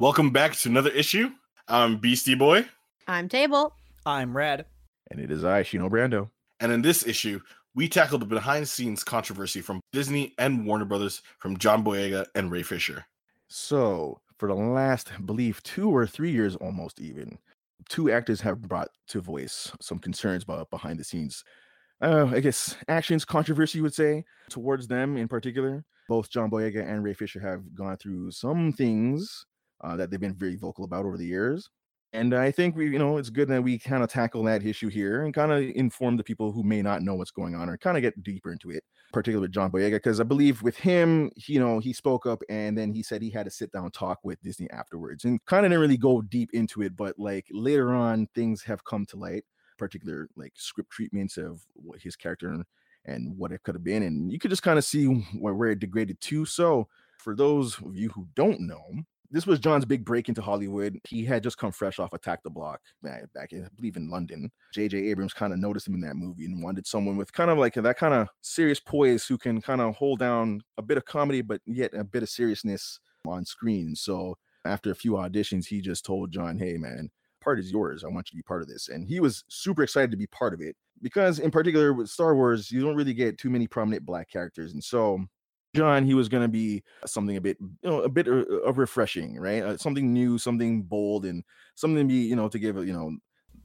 Welcome back to another issue. I'm Beastie Boy. I'm Table. I'm Red. And it is I, Shino Brando. And in this issue, we tackle the behind the scenes controversy from Disney and Warner Brothers from John Boyega and Ray Fisher. So, for the last, I believe, two or three years almost even, two actors have brought to voice some concerns about behind the scenes. Uh, I guess actions controversy, you would say, towards them in particular. Both John Boyega and Ray Fisher have gone through some things uh, that they've been very vocal about over the years. And I think we, you know, it's good that we kind of tackle that issue here and kind of inform the people who may not know what's going on or kind of get deeper into it, particularly with John Boyega, because I believe with him, you know, he spoke up and then he said he had to sit down talk with Disney afterwards and kind of didn't really go deep into it, but like later on, things have come to light, particular like script treatments of what his character and what it could have been, and you could just kind of see where, where it degraded to. So, for those of you who don't know, this was John's big break into Hollywood. He had just come fresh off Attack the Block back, in, I believe, in London. J.J. Abrams kind of noticed him in that movie and wanted someone with kind of like that kind of serious poise who can kind of hold down a bit of comedy, but yet a bit of seriousness on screen. So after a few auditions, he just told John, "Hey, man." Part is yours. I want you to be part of this. And he was super excited to be part of it because, in particular, with Star Wars, you don't really get too many prominent black characters. And so John, he was going to be something a bit, you know, a bit uh, of refreshing, right? Uh, something new, something bold, and something to be, you know, to give, you know,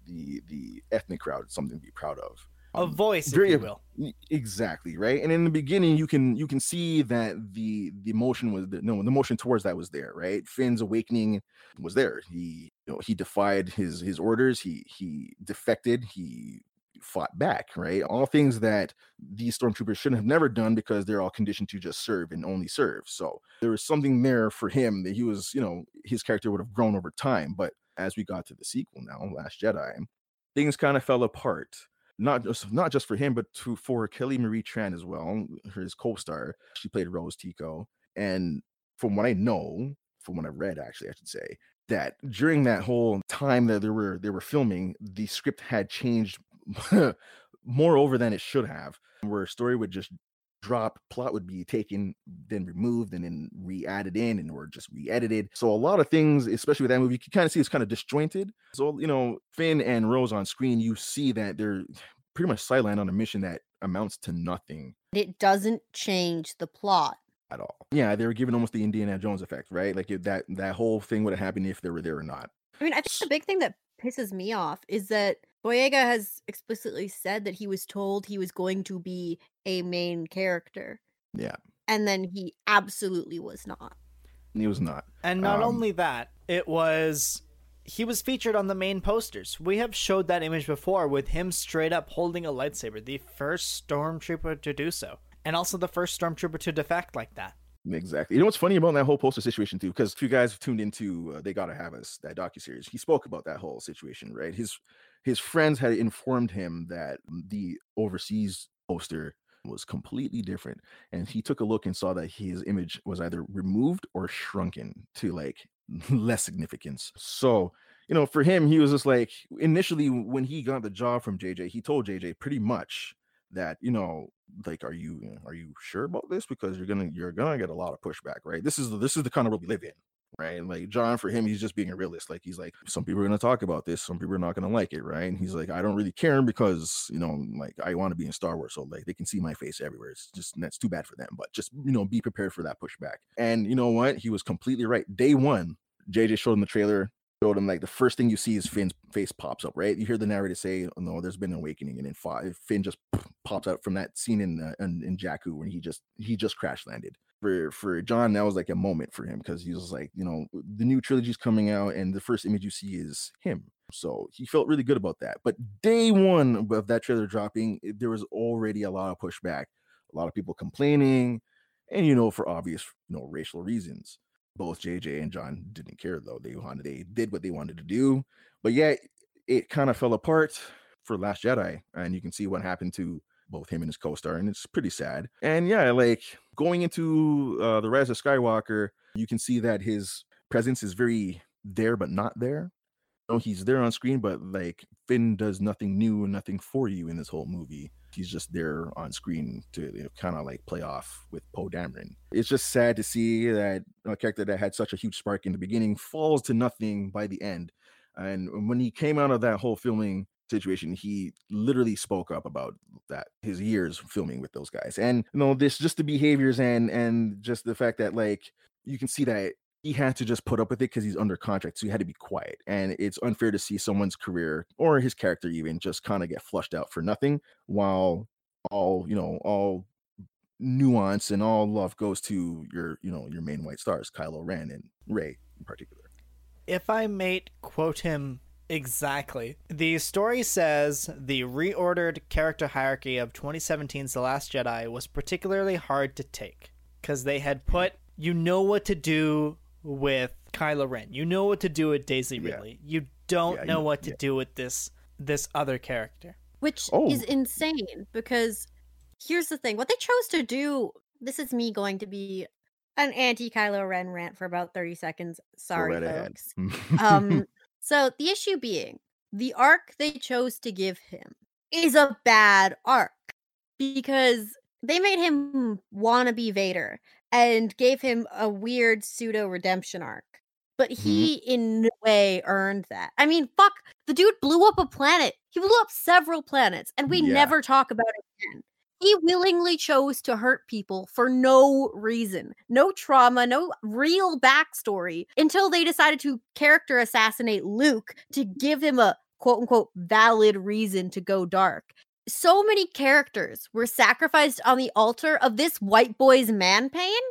the the ethnic crowd something to be proud of. A voice, very, if you will. Exactly, right. And in the beginning, you can you can see that the the emotion was the, no the emotion towards that was there, right? Finn's awakening was there. He you know he defied his his orders. He he defected. He fought back, right? All things that these stormtroopers shouldn't have never done because they're all conditioned to just serve and only serve. So there was something there for him that he was, you know, his character would have grown over time. But as we got to the sequel now, Last Jedi, things kind of fell apart. Not just not just for him, but to for Kelly Marie Tran as well, his co-star. She played Rose Tico, and from what I know, from what I read, actually, I should say, that during that whole time that they were they were filming, the script had changed more over than it should have, where a story would just drop, plot would be taken, then removed, and then re-added in, and or just re-edited. So a lot of things, especially with that movie, you can kind of see it's kind of disjointed. So you know, Finn and Rose on screen, you see that they're pretty much sidelined on a mission that amounts to nothing. It doesn't change the plot at all. Yeah, they were given almost the Indiana Jones effect, right? Like that that whole thing would have happened if they were there or not. I mean, I think the big thing that pisses me off is that Boyega has explicitly said that he was told he was going to be a main character. Yeah. And then he absolutely was not. He was not. And not um, only that, it was he was featured on the main posters. We have showed that image before with him straight up holding a lightsaber, the first stormtrooper to do so, and also the first stormtrooper to defect like that. Exactly. You know what's funny about that whole poster situation too? Because if you guys have tuned into uh, "They Gotta Have Us," that docu series, he spoke about that whole situation. Right. His his friends had informed him that the overseas poster was completely different and he took a look and saw that his image was either removed or shrunken to like less significance. So you know for him he was just like initially when he got the job from jj he told jj pretty much that you know like are you are you sure about this? Because you're gonna you're gonna get a lot of pushback right? This is the, this is the kind of world we live in right? Like John, for him, he's just being a realist. Like he's like, some people are gonna talk about this, some people are not gonna like it, right? And he's like, I don't really care because you know, like I want to be in Star Wars, so like they can see my face everywhere. It's just that's too bad for them, but just you know, be prepared for that pushback. And you know what? He was completely right. Day one, JJ showed him the trailer. Showed him like the first thing you see is Finn's face pops up, right? You hear the narrator say, oh, "No, there's been an awakening," and then five, Finn just pops out from that scene in uh, in, in Jakku when he just he just crash landed for for John, that was like a moment for him because he was like, you know, the new trilogy is coming out, and the first image you see is him. So he felt really good about that. But day one of that trailer dropping, there was already a lot of pushback, a lot of people complaining, and you know, for obvious, you know, racial reasons. Both JJ and John didn't care though. They wanted they did what they wanted to do, but yeah, it kind of fell apart for Last Jedi, and you can see what happened to both him and his co-star, and it's pretty sad. And yeah, like going into uh, the Rise of Skywalker, you can see that his presence is very there but not there. You know, he's there on screen, but like Finn does nothing new and nothing for you in this whole movie. He's just there on screen to you know, kind of like play off with Poe Dameron. It's just sad to see that a character that had such a huge spark in the beginning falls to nothing by the end. And when he came out of that whole filming situation, he literally spoke up about that his years filming with those guys, and you know this just the behaviors and and just the fact that like you can see that he had to just put up with it because he's under contract, so he had to be quiet. And it's unfair to see someone's career or his character even just kind of get flushed out for nothing, while all you know all nuance and all love goes to your you know your main white stars, Kylo Ren and Rey in particular. If I may quote him exactly, the story says the reordered character hierarchy of 2017's The Last Jedi was particularly hard to take because they had put you know what to do with Kylo Ren, you know what to do with Daisy Yeah. Ridley, you don't Yeah, know know- what to yeah. do with this this other character. which Oh. is insane because here's the thing what they chose to do this is me going to be an anti kylo ren rant for about 30 seconds sorry folks um so the issue being the arc they chose to give him is a bad arc because they made him wanna be vader and gave him a weird pseudo redemption arc but Mm-hmm. he in no way earned that i mean fuck the dude blew up a planet he blew up several planets and we Yeah. never talk about it again he willingly chose to hurt people for no reason, no trauma, no real backstory until they decided to character assassinate Luke to give him a quote unquote valid reason to go dark. So many characters were sacrificed on the altar of this white boy's man pain,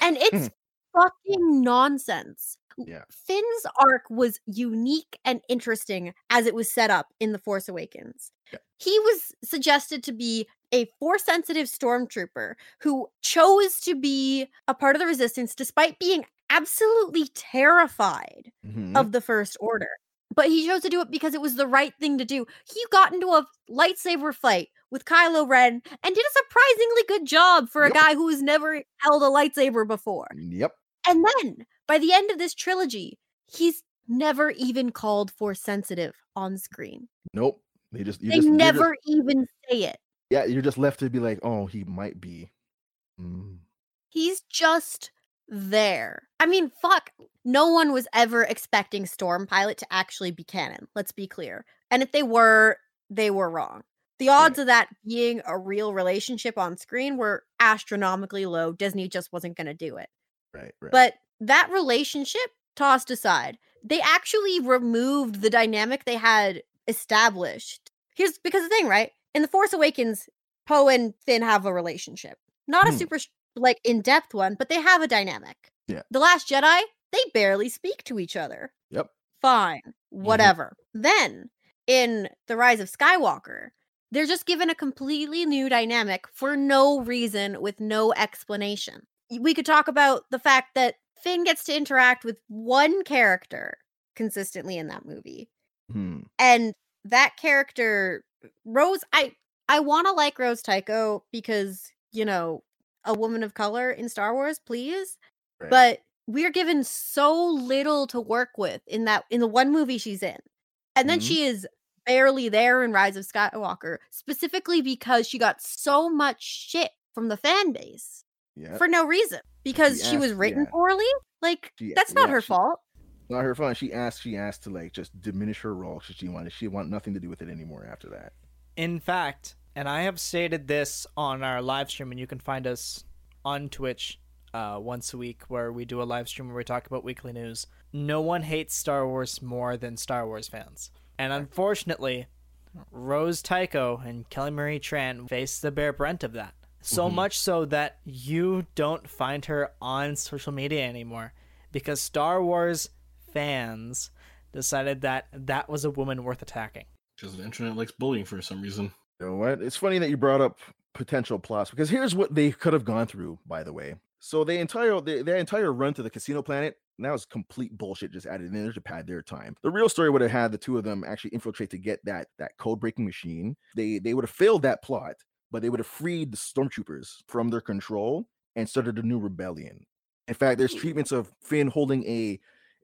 and it's fucking nonsense. Yeah. Finn's arc was unique and interesting as it was set up in The Force Awakens. Yeah. He was suggested to be a force sensitive stormtrooper who chose to be a part of the resistance despite being absolutely terrified Mhm. of the First Order. But he chose to do it because it was the right thing to do. He got into a lightsaber fight with Kylo Ren and did a surprisingly good job for a Yep. guy who has never held a lightsaber before. Yep. And then by the end of this trilogy, he's never even called force sensitive on screen. Nope. They just you they just you're just- never even say it. Yeah, you're just left to be like, oh, he might be. Mm. He's just there. I mean, fuck. No one was ever expecting Storm Pilot to actually be canon. Let's be clear. And if they were, they were wrong. The odds of that being a real relationship on screen were astronomically low. Disney just wasn't going to do it. Right. Right. But that relationship tossed aside, they actually removed the dynamic they had established. Here's because the thing, right? In The Force Awakens, Poe and Finn have a relationship. Not a Hmm. super like in-depth one, but they have a dynamic. Yeah. The Last Jedi, they barely speak to each other. Yep. Fine. Mm-hmm. Whatever. Then in The Rise of Skywalker, they're just given a completely new dynamic for no reason with no explanation. We could talk about the fact that Finn gets to interact with one character consistently in that movie. Hmm. And that character Rose I I want to like Rose Tico because, you know, a woman of color in Star Wars, please. Right. But we're given so little to work with in that in the one movie she's in. And then Mhm. she is barely there in Rise of Skywalker, specifically because she got so much shit from the fan base yeah. for no reason. Because she, was written yeah. poorly. Like that's not her fault. Not her fault. She asked. She asked to like just diminish her role because She wanted. She want nothing to do with it anymore after that. In fact, and I have stated this on our live stream, and you can find us on Twitch uh, once a week where we do a live stream where we talk about weekly news. No one hates Star Wars more than Star Wars fans. And unfortunately, Rose Tico and Kelly Marie Tran face the bare brunt of that. So Mhm. much so that you don't find her on social media anymore because Star Wars fans decided that that was a woman worth attacking. Because the internet likes bullying for some reason. You know what? It's funny that you brought up potential plots because here's what they could have gone through. By the way, so the entire the, their entire run to the casino planet that was complete bullshit. Just added in there to pad their time. The real story would have had the two of them actually infiltrate to get that that code breaking machine. They they would have failed that plot, but they would have freed the stormtroopers from their control and started a new rebellion. In fact, there's treatments of Finn holding a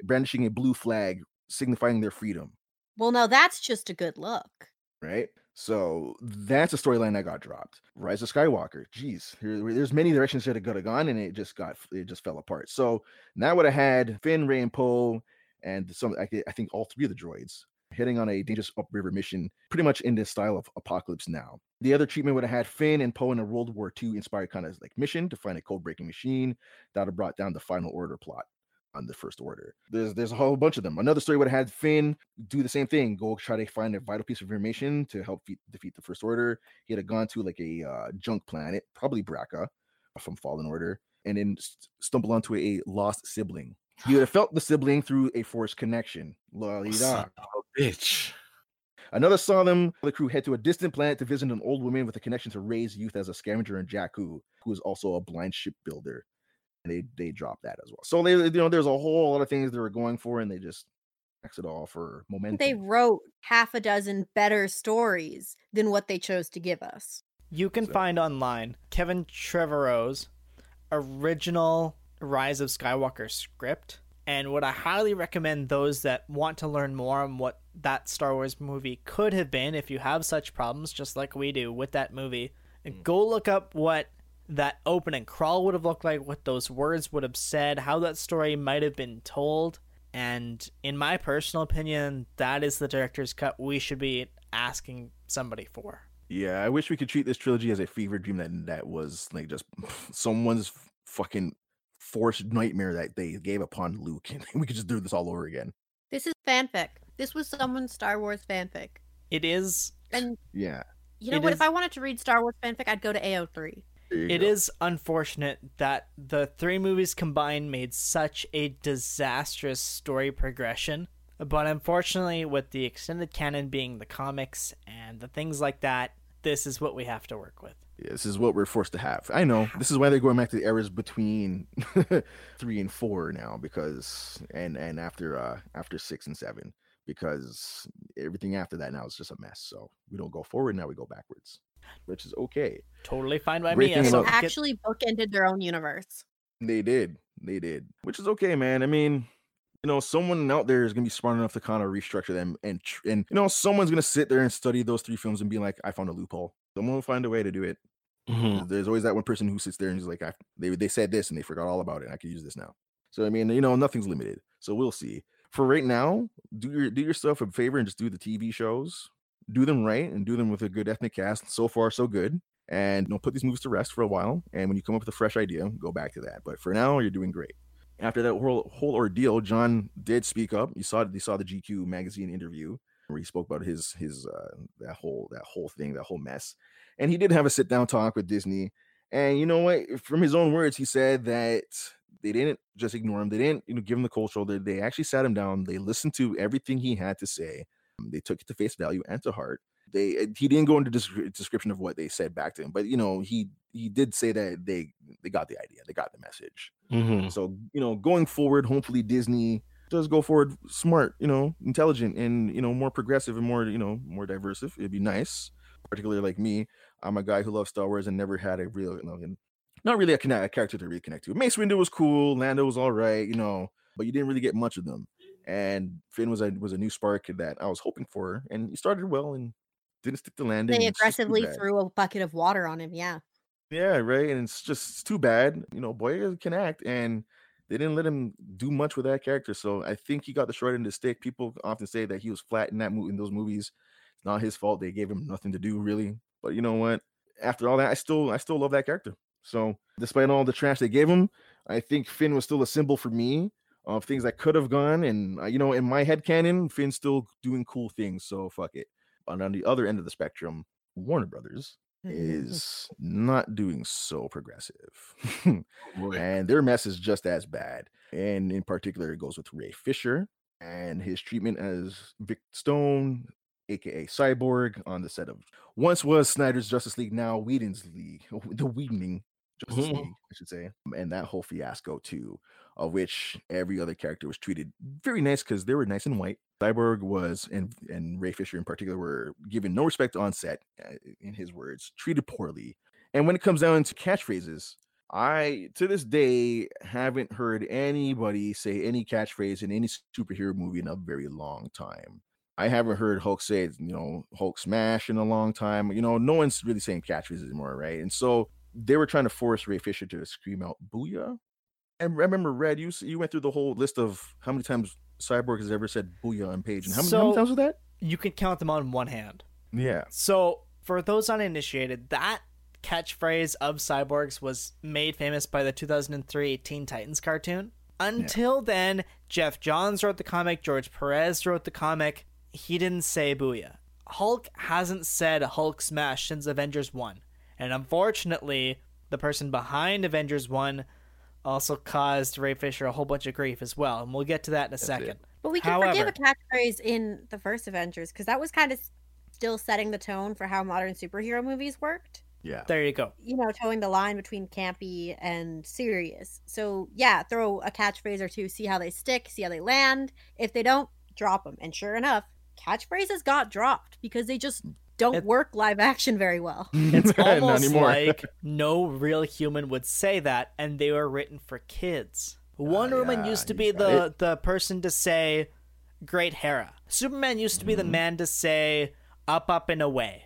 brandishing a blue flag signifying their freedom Well, no, that's just a good look. right? So that's a storyline that got dropped. Rise of Skywalker. Jeez, here, there's many directions that it could have gone, and it just got it just fell apart. So now would have had Finn, Rey, and Poe, and some. I, I think all three of the droids heading on a dangerous upriver mission, pretty much in the style of Apocalypse Now. The other treatment would have had Finn and Poe in a World War II inspired kind of like mission to find a code breaking machine that would have brought down the Final Order plot on the First Order. There's there's a whole bunch of them. Another story would have had Finn do the same thing, go try to find a vital piece of information to help fe- defeat the First Order. He had gone to like a uh, junk planet, probably Bracca, from Fallen Order, and then st- stumble onto a lost sibling. He would have felt the sibling through a force connection. La-di-da. Son of a bitch. Another saw them, the crew head to a distant planet to visit an old woman with a connection to Rey's youth as a scavenger and Jakku, who is also a blind shipbuilder. And they they dropped that as well. So they you know there's a whole lot of things they were going for, and they just X it all for momentum. They wrote half a dozen better stories than what they chose to give us. You can So- find online Kevin Trevorrow's original Rise of Skywalker script. And would I highly recommend those that want to learn more on what that Star Wars movie could have been if you have such problems, just like we do with that movie, and go look up what that opening crawl would have looked like, what those words would have said, how that story might have been told. And in my personal opinion, that is the director's cut we should be asking somebody for. Yeah, I wish we could treat this trilogy as a fever dream that that was like just someone's fucking forced nightmare that they gave upon Luke, and we could just do this all over again. This is fanfic. This was someone's Star Wars fanfic. It is And Yeah, you know It what? is- If I wanted to read Star Wars fanfic, I'd go to AO3. It go. is unfortunate that the three movies combined made such a disastrous story progression. But unfortunately, with the extended canon being the comics and the things like that, this is what we have to work with. Yeah, this is what we're forced to have. I know this is why they're going back to the eras between three and four now, because and and after uh after six and seven, because everything after that now is just a mess. So we don't go forward now; we go backwards, which is okay. Totally fine by Great me. thing as They long about- actually bookended their own universe. They did, they did, which is okay, man. I mean, you know, someone out there is gonna be smart enough to kind of restructure them, and tr- and you know, someone's gonna sit there and study those three films and be like, I found a loophole. Someone will find a way to do it. Mhm. There's always that one person who sits there and is like, I, they they said this and they forgot all about it. And I could use this now. So I mean, you know, nothing's limited. So we'll see. For right now, do your do yourself a favor and just do the TV shows. Do them right and do them with a good ethnic cast. So far, so good. And you know, put these movies to rest for a while. And when you come up with a fresh idea, go back to that. But for now, you're doing great. After that whole whole ordeal, John did speak up. You saw you saw the GQ magazine interview where he spoke about his his uh, that whole that whole thing, that whole mess. And he did have a sit down talk with Disney. And you know what? From his own words, he said that they didn't just ignore him. They didn't, you know, give him the cold shoulder. They actually sat him down. They listened to everything he had to say. They took it to face value and to heart. They uh, he didn't go into descri- description of what they said back to him, but you know he he did say that they they got the idea, they got the message. Mhm. So you know, going forward, hopefully Disney does go forward smart, you know, intelligent, and you know more progressive and more you know more diverse. It'd be nice, particularly like me. I'm a guy who loves Star Wars and never had a real, you know, not really a, connect, a character to really connect to. Mace Windu was cool, Lando was all right, you know, but you didn't really get much of them. And Finn was a was a new spark that I was hoping for, and he started well and didn't stick the landing. They and it's just too aggressively threw a bucket of water on him. Yeah. Yeah, right. And it's just it's too bad. You know, Boyega can act, and they didn't let him do much with that character. So I think he got the short end of the stick. People often say that he was flat in that movie in those movies. It's not his fault. They gave him nothing to do really. But you know what? After all that, I still I still love that character. So despite all the trash they gave him, I think Finn was still a symbol for me of things that could have gone. And uh, you know, in my head canon, Finn's still doing cool things. So fuck it. But on the other end of the spectrum, Warner Brothers is not doing so progressive. And their mess is just as bad. And in particular, it goes with Ray Fisher and his treatment as Vic Stone, aka Cyborg, on the set of once was Snyder's Justice League, now Whedon's League, the Whedoning Justice Mhm. League, I should say, and that whole fiasco too, of which every other character was treated very nice because they were nice and white. Cyborg was, and and Ray Fisher in particular, were given no respect on set, uh, in his words, treated poorly. And when it comes down to catchphrases, I to this day haven't heard anybody say any catchphrase in any superhero movie in a very long time. I haven't heard Hulk say, you know, Hulk smash in a long time. You know, no one's really saying catchphrases anymore, right? And so they were trying to force Ray Fisher to scream out "Booyah." And remember, Red, you you went through the whole list of how many times Cyborg has ever said "Booyah" on page, and how, many, how many times was that? You can count them on one hand. Yeah, So, for those uninitiated, that catchphrase of Cyborg's was made famous by the 2003 Teen Titans cartoon. Until then, Geoff Johns wrote the comic, George Perez wrote the comic. He didn't say booyah. Hulk hasn't said Hulk smash since Avengers 1. And unfortunately, the person behind Avengers 1 also caused Ray Fisher a whole bunch of grief as well. And we'll get to that in a second. it. But we can forgive a catchphrase in the first Avengers because that was kind of still setting the tone for how modern superhero movies worked. yeah. There you go. You know, towing the line between campy and serious. So yeah, throw a catchphrase or two, see how they stick, see how they land. If they don't, drop them. And sure enough, catchphrases got dropped because they just don't It- work live action very well. It's Not almost anymore. like no real human would say that, and they were written for kids. Wonder Woman yeah, used to be got the the person to say "Great Hera." Superman used to be the Mm-hmm. man to say "Up, up and away,"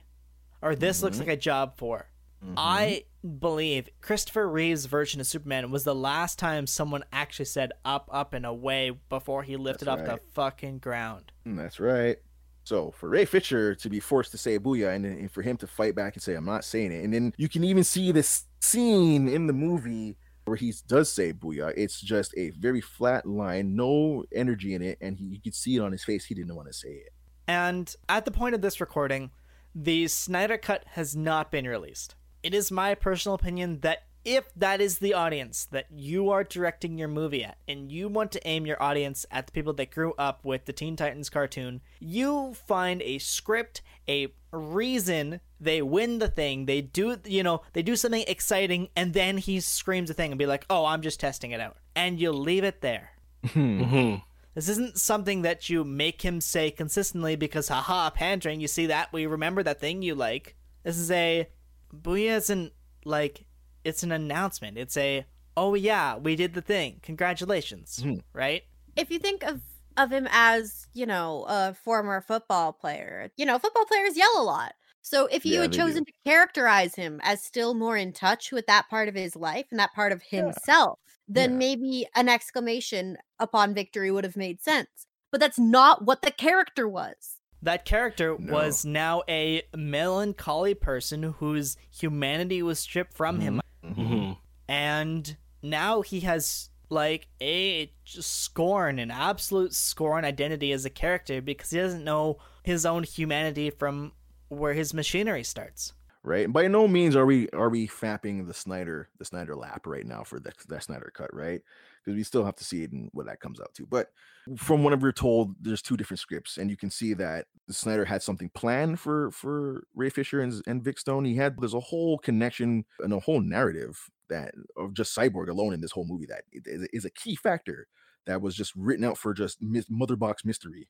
or "This looks Mm-hmm. like a job for." I believe Christopher Reeve's version of Superman was the last time someone actually said "Up, up and away" before he lifted That's off the fucking ground. Mm, That's right. So for Ray Fisher to be forced to say booyah and, and for him to fight back and say, I'm not saying it. And then you can even see this scene in the movie where he does say booyah. It's just a very flat line, no energy in it. And he, you could see it on his face. He didn't want to say it. And at the point of this recording, the Snyder Cut has not been released. It is my personal opinion that if that is the audience that you are directing your movie at, and you want to aim your audience at the people that grew up with the Teen Titans cartoon, you find a script, a reason they win the thing, they do, you know, they do something exciting, and then he screams a thing and be like, oh, I'm just testing it out. And you leave it there. hmm This isn't something that you make him say consistently because, haha, pandering, you see that? We remember that thing you like. This is a. Booyah isn't like. It's an announcement. It's a. Oh, yeah, we did the thing. Congratulations. Mhm. Right? if you think of of him as you know a former football player you know football players yell a lot so if you Yeah, had they do. chosen to characterize him as still more in touch with that part of his life and that part of himself then Yeah. maybe an exclamation upon victory would have made sense but that's not what the character was That character No. was now a melancholy person whose humanity was stripped from him. Hmm and now he has like a scorn an absolute scorn identity as a character because he doesn't know his own humanity from where his machinery starts Right. And by no means are we are we fapping the Snyder the Snyder lap right now for the, that Snyder cut, right? Because we still have to see it and what that comes out to. But from what we're told, there's two different scripts, and you can see that Snyder had something planned for for Ray Fisher and, and Vic Stone. He had there's a whole connection and a whole narrative that of just Cyborg alone in this whole movie that is, is a key factor that was just written out for just mis- mother box mystery.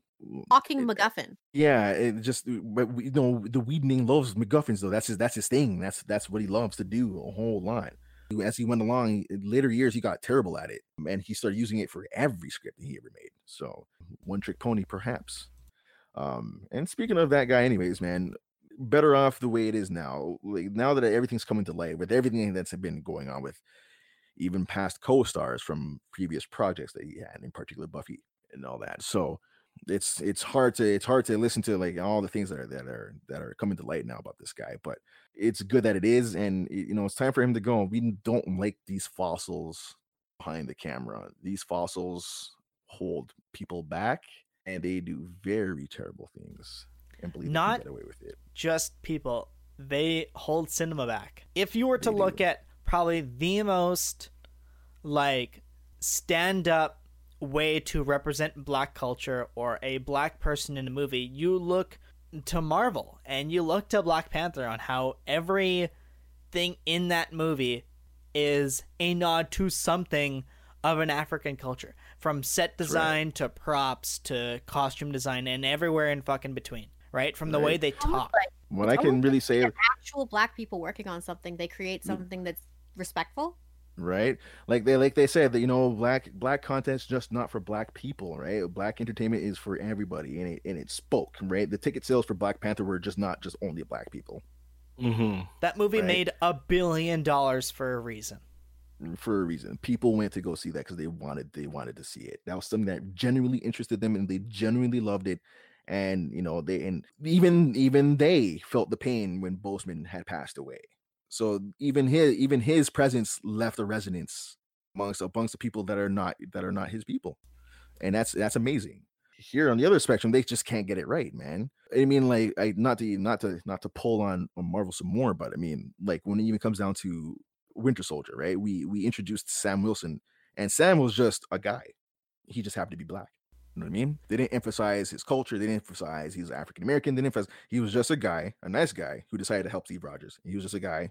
talking It- macguffin yeah, it just but we, you know the Weedling loves MacGuffins though. That's his that's his thing. That's that's what he loves to do a whole lot. As he went along, in later years he got terrible at it, and he started using it for every script that he ever made. So one trick pony, perhaps. Um, and speaking of that guy, anyways, man, better off the way it is now. Like now that everything's coming to light, with everything that's been going on with even past co-stars from previous projects that he had, in particular Buffy and all that. So it's it's hard to it's hard to listen to like all the things that are that are that are coming to light now about this guy but it's good that it is and you know it's time for him to go we don't like these fossils behind the camera these fossils hold people back and they do very terrible things and believe Not- get away with it just people they hold cinema back if you were to They look do. at probably the most like stand up way to represent black culture or a black person in a movie you look to marvel and you look to black panther on how everything in that movie is a nod to something of an african culture from set That's right. design to props to costume design and everywhere in fucking between right from the way they talk like what i can really like say when actual black people working on something they create Mm. something that's respectful. Right? Like they like they said that you know black black content's just not for black people right? Black entertainment is for everybody and it and it spoke right? The ticket sales for black panther were just not just only black people. Mm-hmm. That movie Right. made a billion dollars for a reason. for a reason. People went to go see that because they wanted they wanted to see it. That was something that genuinely interested them and they genuinely loved it. And you know they and even even they felt the pain when boseman had passed away so even his even his presence left a resonance amongst amongst the people that are not that are not his people. And that's that's amazing. Here on the other spectrum they just can't get it right man. I mean like i not to not to not to pull on, on marvel some more but i mean like when it even comes down to winter soldier right? We we introduced sam wilson and sam was just a guy. He just happened to be black. You know what i mean? They didn't emphasize his culture they didn't emphasize he's african american they didn't emphasize he was just a guy a nice guy who decided to help steve rogers. He was just a guy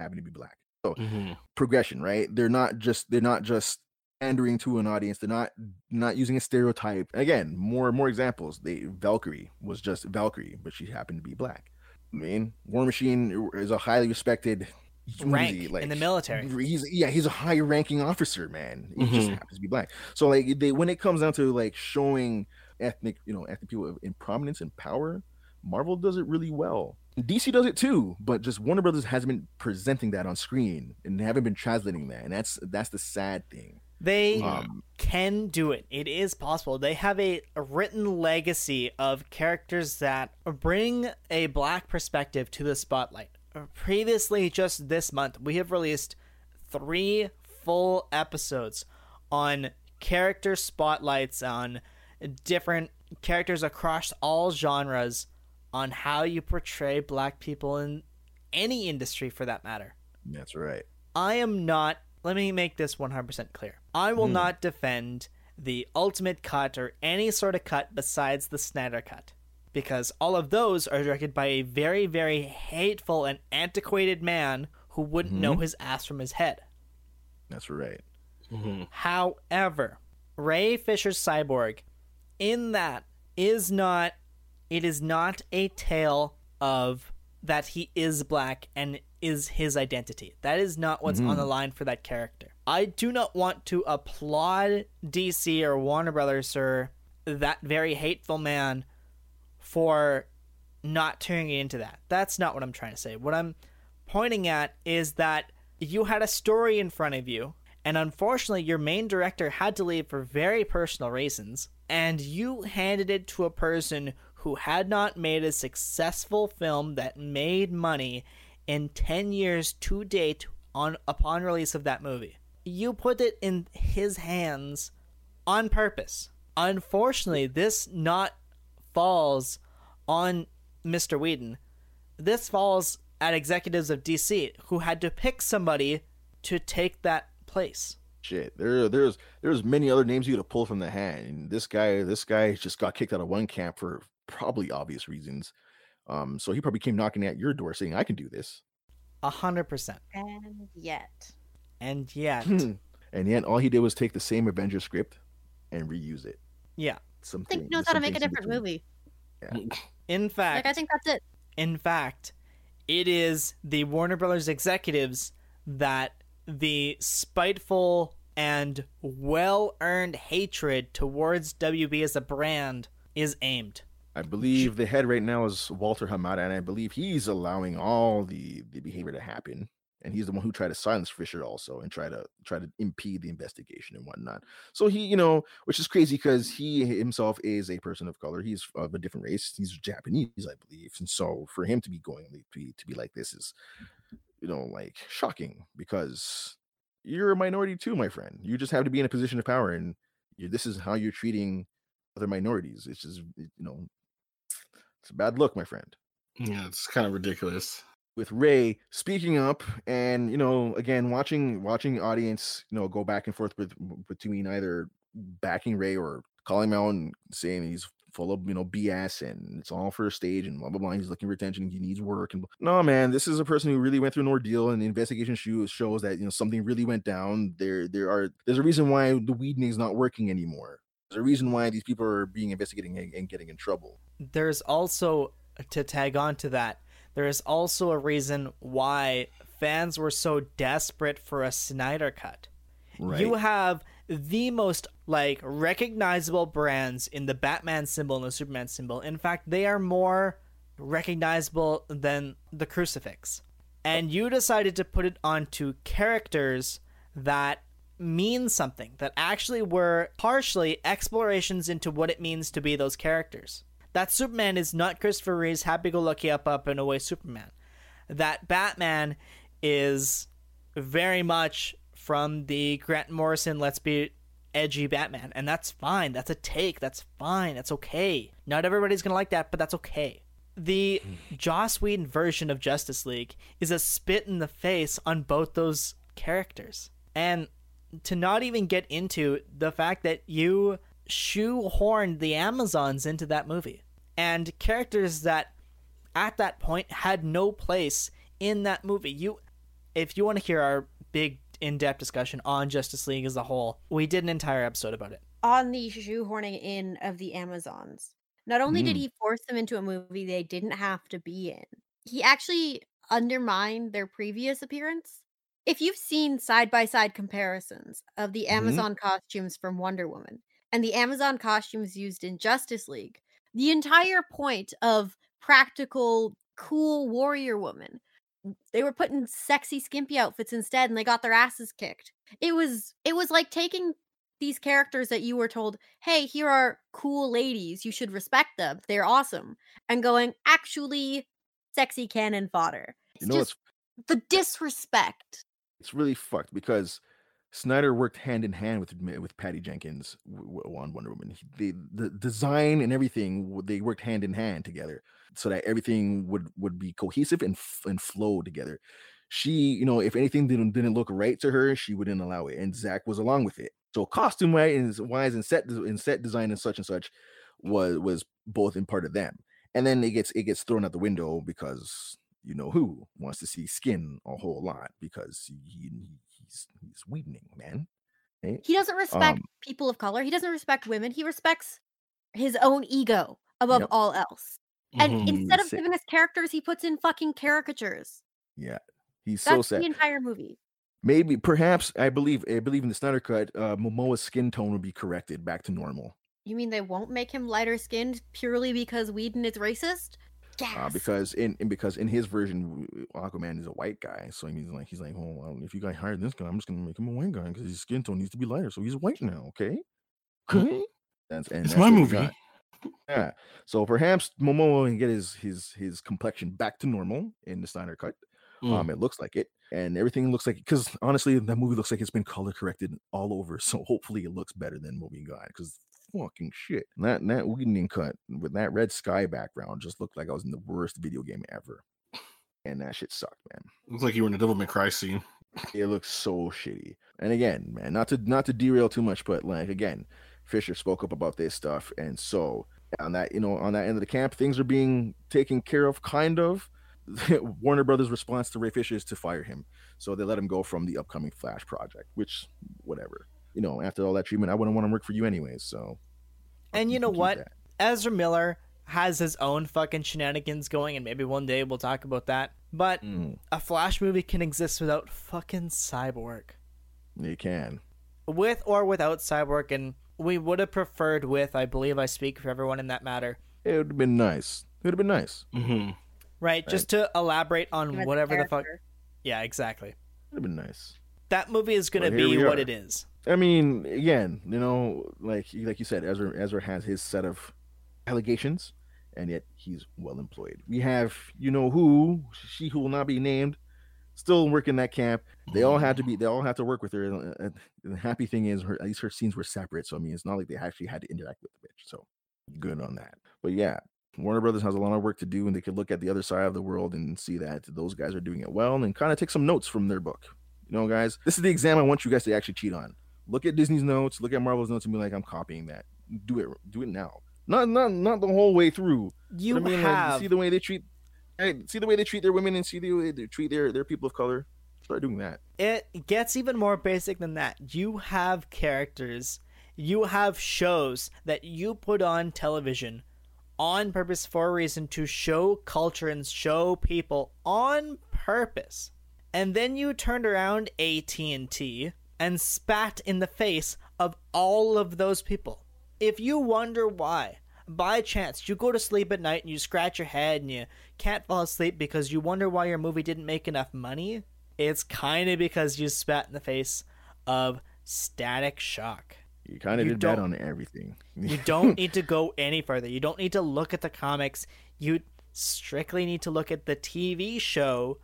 happened to be black Mm-hmm. progression, right? They're not just they're not just pandering to an audience. They're not not using a stereotype. Again, more more examples. They Valkyrie was just Valkyrie, but she happened to be black. I mean, War Machine is a highly respected Rank in the military. He's yeah, he's a high ranking officer, man. He just Mhm. happens to be black. So like they when it comes down to like showing ethnic, you know, ethnic people in prominence and power, Marvel does it really well. DC does it too, but just Warner Brothers hasn't been presenting that on screen and they haven't been translating that, and that's that's the sad thing. They Um, can do it. It is possible. They have a, a written legacy of characters that bring a black perspective to the spotlight. Previously, just this month, we have released three full episodes on character spotlights on different characters across all genres on how you portray black people in any industry for that matter. that's right. I am not. Let me make this 100% clear. I will Hmm. not defend the ultimate cut or any sort of cut besides the Snyder cut. Because all of those are directed by a very, very hateful and antiquated man who wouldn't know his ass from his head. That's right. Mm-hmm. However, Ray Fisher's cyborg in that is not it is not a tale of that he is black and is his identity. That is not what's on mm-hmm. the line for that character. I do not want to applaud DC or Warner Brothers or that very hateful man for not turning it into that. That's not what I'm trying to say. What I'm pointing at is that you had a story in front of you, and unfortunately, your main director had to leave for very personal reasons, and you handed it to a person who had not made a successful film that made money in 10 years to date on upon release of that movie. You put it in his hands on purpose. Unfortunately, this not falls on Mr. Whedon. This falls at executives of DC who had to pick somebody to take that place. Shit, there, there's, there's many other names you could have pulled from the hat, and this guy, this guy just got kicked out of one camp for probably obvious reasons. Um, so he probably came knocking at your door saying, "I can do this," A hundred percent. And yet, And yet, and yet all he did was take the same Avenger script and reuse it. yeah. I Something think knows with how to make a different between. movie. In fact, Like I think that's it. In fact, it is the Warner Brothers executives that the spiteful and well earned hatred towards WB as a brand is aimed. I believe the head right now is Walter Hamada, and I believe he's allowing all the the behavior to happen. And he's the one who tried to silence Fisher also and try to try to impede the investigation and whatnot. So he, you know, which is crazy because he himself is a person of color. He's of a different race. He's Japanese, I believe. And so for him to be going to be, to be like this is, you know, like shocking because you're a minority too, my friend. You just have to be in a position of power, and this is how you're treating other minorities. It's just, you know, it's a bad look, my friend. Yeah, it's kind of ridiculous. With Ray speaking up, and you know, again, watching watching audience, you know, go back and forth with between either backing Ray or calling him out and saying he's full of you know BS and it's all for a stage and blah blah blah. He's looking for attention. He needs work and no man, this is a person who really went through an ordeal, and the investigation shows shows that you know something really went down. There there are there's a reason why the weeding is not working anymore. There's a reason why these people are being investigated and, and getting in trouble. There's also, to tag on to that, there is also a reason why fans were so desperate for a Snyder cut. Right. You have the most like recognizable brands in the Batman symbol and the Superman symbol. In fact, they are more recognizable than the crucifix. And you decided to put it onto characters that mean something, that actually were partially explorations into what it means to be those characters. That Superman is not Christopher Reeve's happy go lucky up up and away Superman. That Batman is very much from the Grant Morrison let's be edgy Batman. And that's fine. That's a take. That's fine. That's okay. Not everybody's going to like that, but that's okay. The hmm. Joss Whedon version of Justice League is a spit in the face on both those characters. And to not even get into the fact that you shoehorned the Amazons into that movie and characters that at that point had no place in that movie. You if you want to hear our big in-depth discussion on Justice League as a whole, we did an entire episode about it. On the shoehorning in of the Amazons, not only did Mm. he force them into a movie they didn't have to be in, he actually undermined their previous appearance. If you've seen side by side comparisons of the Mhm. Amazon costumes from Wonder Woman and the Amazon costumes used in Justice League, the entire point of practical, cool warrior woman, they were putting sexy, skimpy outfits instead, and they got their asses kicked. It was it was like taking these characters that you were told, "Hey, here are cool ladies. You should respect them. They're awesome," and going, "Actually, sexy cannon fodder." It's You know just what's the disrespect. It's really fucked because Snyder worked hand in hand with with Patty Jenkins on Wonder Woman. He- The the design and everything they worked hand in hand together so that everything would would be cohesive and and flow together. She, you know, if anything didn't didn't look right to her, she wouldn't allow it, and Zack was along with it. So costume wise and set and set design and such and such was was both in part of them. And then it gets it gets thrown out the window because you know who wants to see skin a whole lot because he, he's he's Whedoning, man. Eh? He doesn't respect Um, people of color. He doesn't respect women. He respects his own ego above Yep. all else. And Mhm. instead of Sick. giving us characters, he puts in fucking caricatures. Yeah, he's so That's sad. the entire movie. Maybe, perhaps, I believe, I believe in the Snyder cut, uh, Momoa's skin tone would be corrected back to normal. You mean they won't make him lighter skinned purely because Whedon is racist? Yes. Uh, because in, in because in his version, Aquaman is a white guy, so he's like he's like, oh, well, if you guys hired this guy, I'm just gonna make him a white guy because his skin tone needs to be lighter, so he's white now, okay? Okay, that's and It's that's my movie. Yeah, so perhaps Momoa can get his his his complexion back to normal in the Snyder cut. Mm. Um, it looks like it, and everything looks like because honestly, that movie looks like it's been color corrected all over. So hopefully, it looks better than what we got Because fucking shit, that that Whedon cut with that red sky background just looked like I was in the worst video game ever, and that shit sucked, man. Looks like you were in a Devil May Cry scene. It looks so shitty. And again, man, not to not to derail too much, but like again, Fisher spoke up about this stuff, and so on that you know on that end of the camp, things are being taken care of, kind of. Warner Brothers' response to Ray Fisher is to fire him, so they let him go from the upcoming Flash project. Which, whatever, you know, after all that treatment, I wouldn't want to work for you anyways. So, And you know what? that. Ezra Miller has his own fucking shenanigans going, and maybe one day we'll talk about that. But Mm, a Flash movie can exist without fucking Cyborg. you can. With or without Cyborg, and we would have preferred with, I believe I speak for everyone in that matter. It would have been nice. It would have been nice. hmm Right? Just to elaborate on Him as a whatever the fuck. Yeah, exactly. It would have been nice. That movie is going to be what are. it is. I mean, again, you know, like like you said, Ezra Ezra has his set of allegations, and yet he's well employed. We have, you know, who she who will not be named, still working that camp. They all had to be. They all had to work with her. and, The happy thing is, her at least her scenes were separate. So I mean, it's not like they actually had to interact with the bitch. So good on that. But yeah. Warner Brothers has a lot of work to do, and they could look at the other side of the world and see that those guys are doing it well, and kind of take some notes from their book. You know, guys, this is the exam I want you guys to actually cheat on look at Disney's notes, look at Marvel's notes, and be like, I'm copying that. Do it, do it now. Not not not the whole way through. You but I mean, have. like, see the way they treat, hey, see the way they treat their women, and see the way they treat their their people of color. Start doing that. it gets even more basic than that. You have characters, you have shows that you put on television on purpose for a reason to show culture and show people on purpose. And then you turned around AT&T and spat in the face of all of those people. If you wonder why, by chance you go to sleep at night and you scratch your head and you can't fall asleep because you wonder why your movie didn't make enough money, it's kind of because you spat in the face of Static Shock. You kind of did that on everything. You don't need to go any further. You don't need to look at the comics. You strictly need to look at the TV show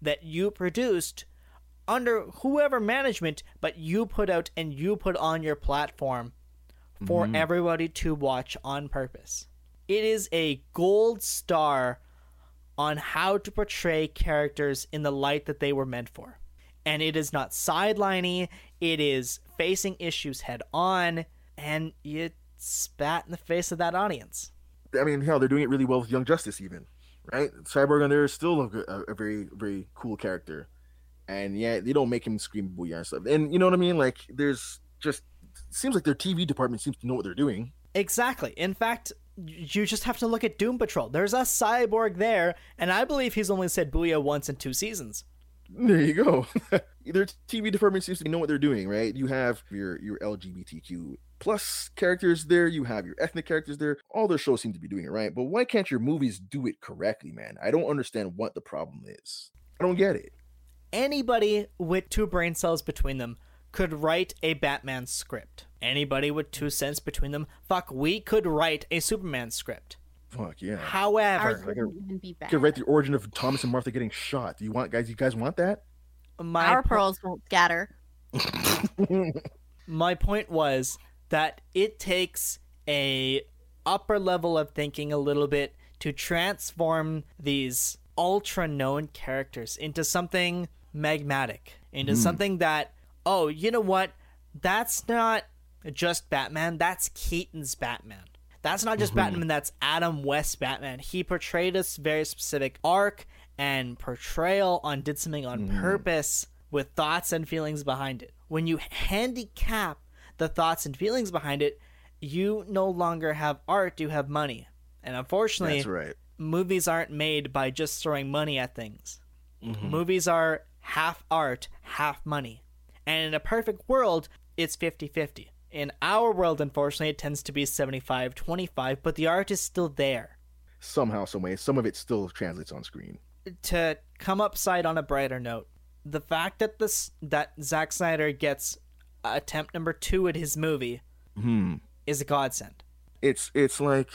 that you produced under whoever management, but you put out and you put on your platform for mm-hmm. everybody to watch on purpose. It is a gold star on how to portray characters in the light that they were meant for. And it is not sideliney, it is facing issues head on, and you spat in the face of that audience. I mean, hell, they're doing it really well with Young Justice, even right. Cyborg on there is still a, a, a very, very cool character, and yeah, they don't make him scream booyah and stuff. And you know what I mean? Like, there's just seems like their TV department seems to know what they're doing. Exactly. In fact, you just have to look at Doom Patrol. There's a cyborg there, and I believe he's only said booyah once in two seasons. There you go. Their TV department seems to know what they're doing, right? You have your your LGBTQ plus characters there. You have your ethnic characters there. All their shows seem to be doing it right. But why can't your movies do it correctly, man? I don't understand what the problem is. I don't get it. Anybody with two brain cells between them could write a Batman script. Anybody with two cents between them, fuck, we could write a Superman script. Fuck yeah. However, wouldn't even be You bad. could write the origin of Thomas and Martha getting shot. Do you want guys? You guys want that? my Our po- pearls won't scatter. my point was that it takes a upper level of thinking a little bit to transform these ultra known characters into something magmatic into hmm. something that oh you know what? That's not just batman that's keaton's batman. That's not just mm-hmm. batman that's adam west batman. He portrayed a very specific arc and portrayal on did something on mm-hmm. purpose with thoughts and feelings behind it. When you handicap the thoughts and feelings behind it you no longer have art you have money. And unfortunately That's right. movies aren't made by just throwing money at things. Mm-hmm. Movies are half art, half money. And in a perfect world, it's 50 50. In our world, unfortunately, it tends to be 75 25, but the art is still there. Somehow, some way, some of it still translates on screen. To come upside on a brighter note, the fact that this that Zack Snyder gets attempt number two at his movie Hmm. is a godsend. it's it's like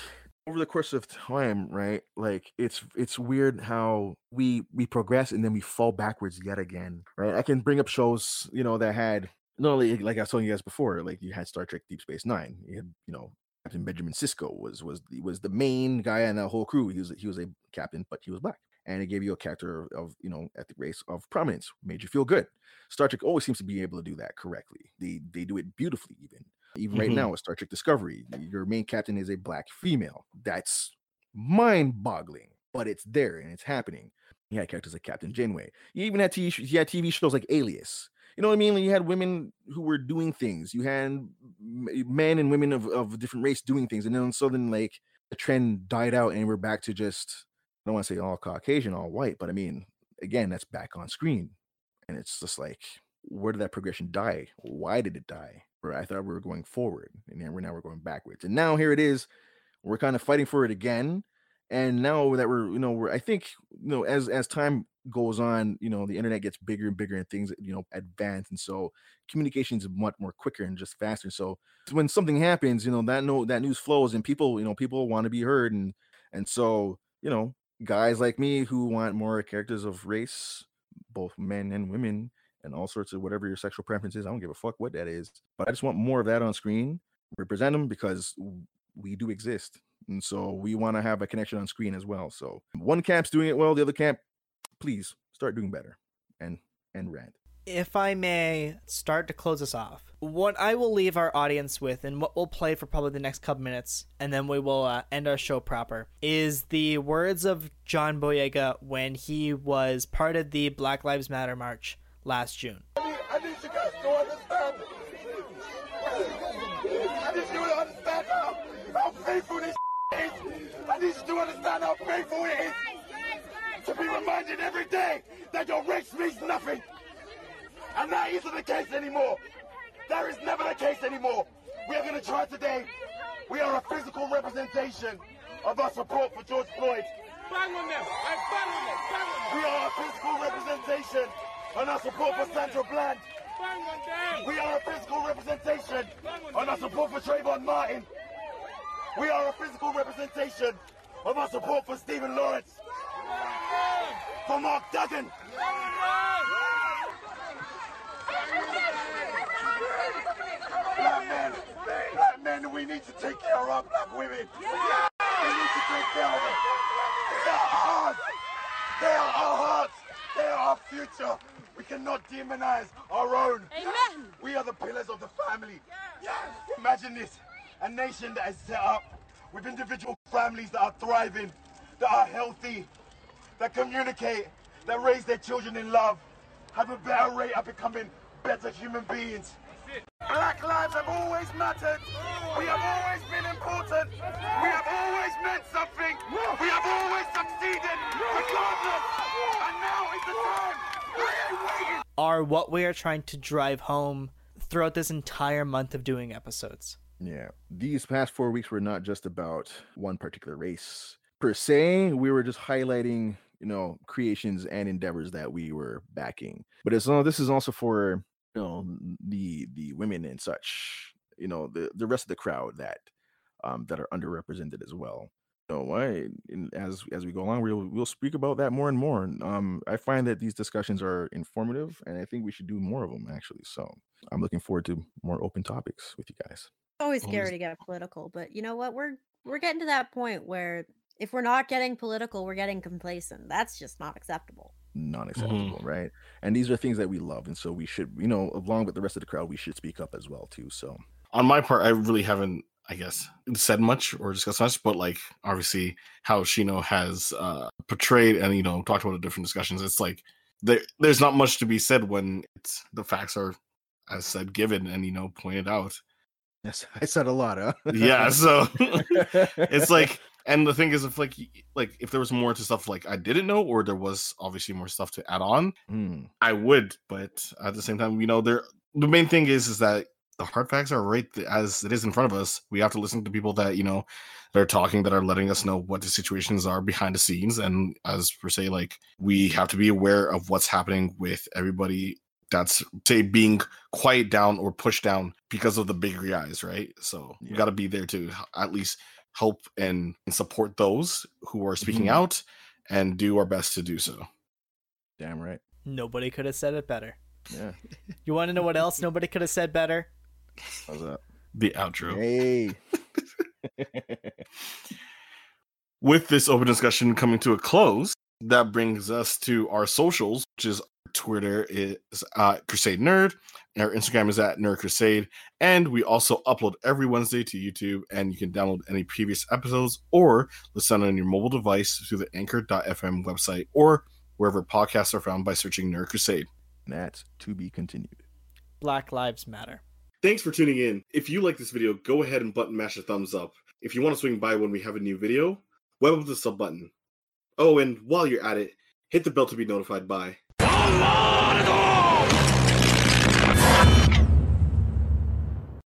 over the course of time right like it's it's weird how we we progress and then we fall backwards yet again right? I can bring up shows you know that had not only like i was telling you guys before like you had star trek deep space nine you had you know captain benjamin sisko was was the was the main guy in that whole crew. He was he was a captain but he was black. And it gave you a character of you know at the race of prominence made you feel good. Star trek always seems to be able to do that correctly. They they do it beautifully even even right Mhm. now with Star Trek Discovery, your main captain is a black female. That's mind-boggling, but it's there and it's happening. You had characters like Captain Janeway. You even had TV, you had TV shows like Alias. You know what I mean? You had women who were doing things. You had men and women of, of different race doing things, and then so then like the trend died out, and we're back to just I don't want to say all Caucasian, all white, but I mean again that's back on screen, and it's just like where did that progression die? Why did it die? I thought we were going forward, and we're now we're going backwards. And now here it is, we're kind of fighting for it again. And now that we're, you know, we're I think, you know, as as time goes on, you know, the internet gets bigger and bigger and things, you know, advance. And so communication is much more quicker and just faster. So when something happens, you know, that no that news flows and people, you know, people want to be heard. And and so, you know, guys like me who want more characters of race, both men and women, and all sorts of whatever your sexual preference is. I don't give a fuck what that is, but I just want more of that on screen. Represent them because we do exist, and so we want to have a connection on screen as well. So one camp's doing it well, the other camp, please start doing better, and and rant. if I may start to close us off, what I will leave our audience with and what we'll play for probably the next couple minutes, and then we will uh, end our show proper, is the words of John Boyega when he was part of the Black Lives Matter march last June. I need you guys to understand. I need you to understand how, how painful this is. I need you to understand how painful it is to be reminded every day that your race means nothing. And that isn't the case anymore. That is never the case anymore. We are going to try today. We are a physical representation of our support for George Floyd. Bang on them! Hey, bang on them! On our support for Sandra Bland. Bang on them! We are a physical representation on our support for Trayvon Martin. We are a physical representation of our support for Stephen Lawrence. For Mark Duggan. Black men, black men, we need to take care of our black women. We need to take care of them. They are ours. They are our hearts. They are our future. We cannot demonize our own. Amen. We are the pillars of the family. Yes. Imagine this a nation that is set up with individual families that are thriving, that are healthy, that communicate, that raise their children in love, have a better rate of becoming better human beings. Black lives have always mattered. We have always been important. We have always meant something. We have always succeeded, regardless. Are what we are trying to drive home throughout this entire month of doing episodes. Yeah. These past four weeks were not just about one particular race per se. We were just highlighting, you know, creations and endeavors that we were backing. But it's uh, this is also for you know the the women and such, you know, the the rest of the crowd that um that are underrepresented as well. So why and as as we go along, we'll we'll speak about that more and more. And, Um, I find that these discussions are informative, and I think we should do more of them actually. So I'm looking forward to more open topics with you guys. always Always- scary to get political, but you know what? We're we're getting to that point where if we're not getting political, we're getting complacent. That's just not acceptable. Not acceptable, right and these are things that we love and so we should you know along with the rest of the crowd we should speak up as well too so on my part, I really haven't, I guess, said much or discussed much, but like obviously how Shino has uh portrayed and you know talked about the different discussions. It's like there there's not much to be said when it's the facts are as said given and you know pointed out. yes i said a lot huh Yeah, so it's like and the thing is if like like if there was more to stuff like I didn't know or there was obviously more stuff to add on, Hmm, I would, but at the same time, you know, there the main thing is is that the hard facts are right th- as it is in front of us. We have to listen to people that you know that are talking that are letting us know what the situations are behind the scenes, and as per se, like we have to be aware of what's happening with everybody that's say being quiet down or pushed down because of the bigger guys, right? So you got to be there to at least help and, and support those who are speaking Mhm. out and do our best to do so. damn right Nobody could have said it better. yeah You want to know what else nobody could have said better? How's that The outro. hey with this open discussion coming to a close, that brings us to our socials, which is Twitter is uh, Crusade Nerd, and our Instagram is at Nerd Crusade, and we also upload every Wednesday to YouTube, and you can download any previous episodes or listen on your mobile device through the Anchor.fm website or wherever podcasts are found by searching Nerd Crusade. that's to be continued Black Lives Matter. Thanks for tuning in. If you like this video, go ahead and button mash a thumbs up. If you want to swing by when we have a new video, web up the sub button. Oh, and while you're at it, hit the bell to be notified by.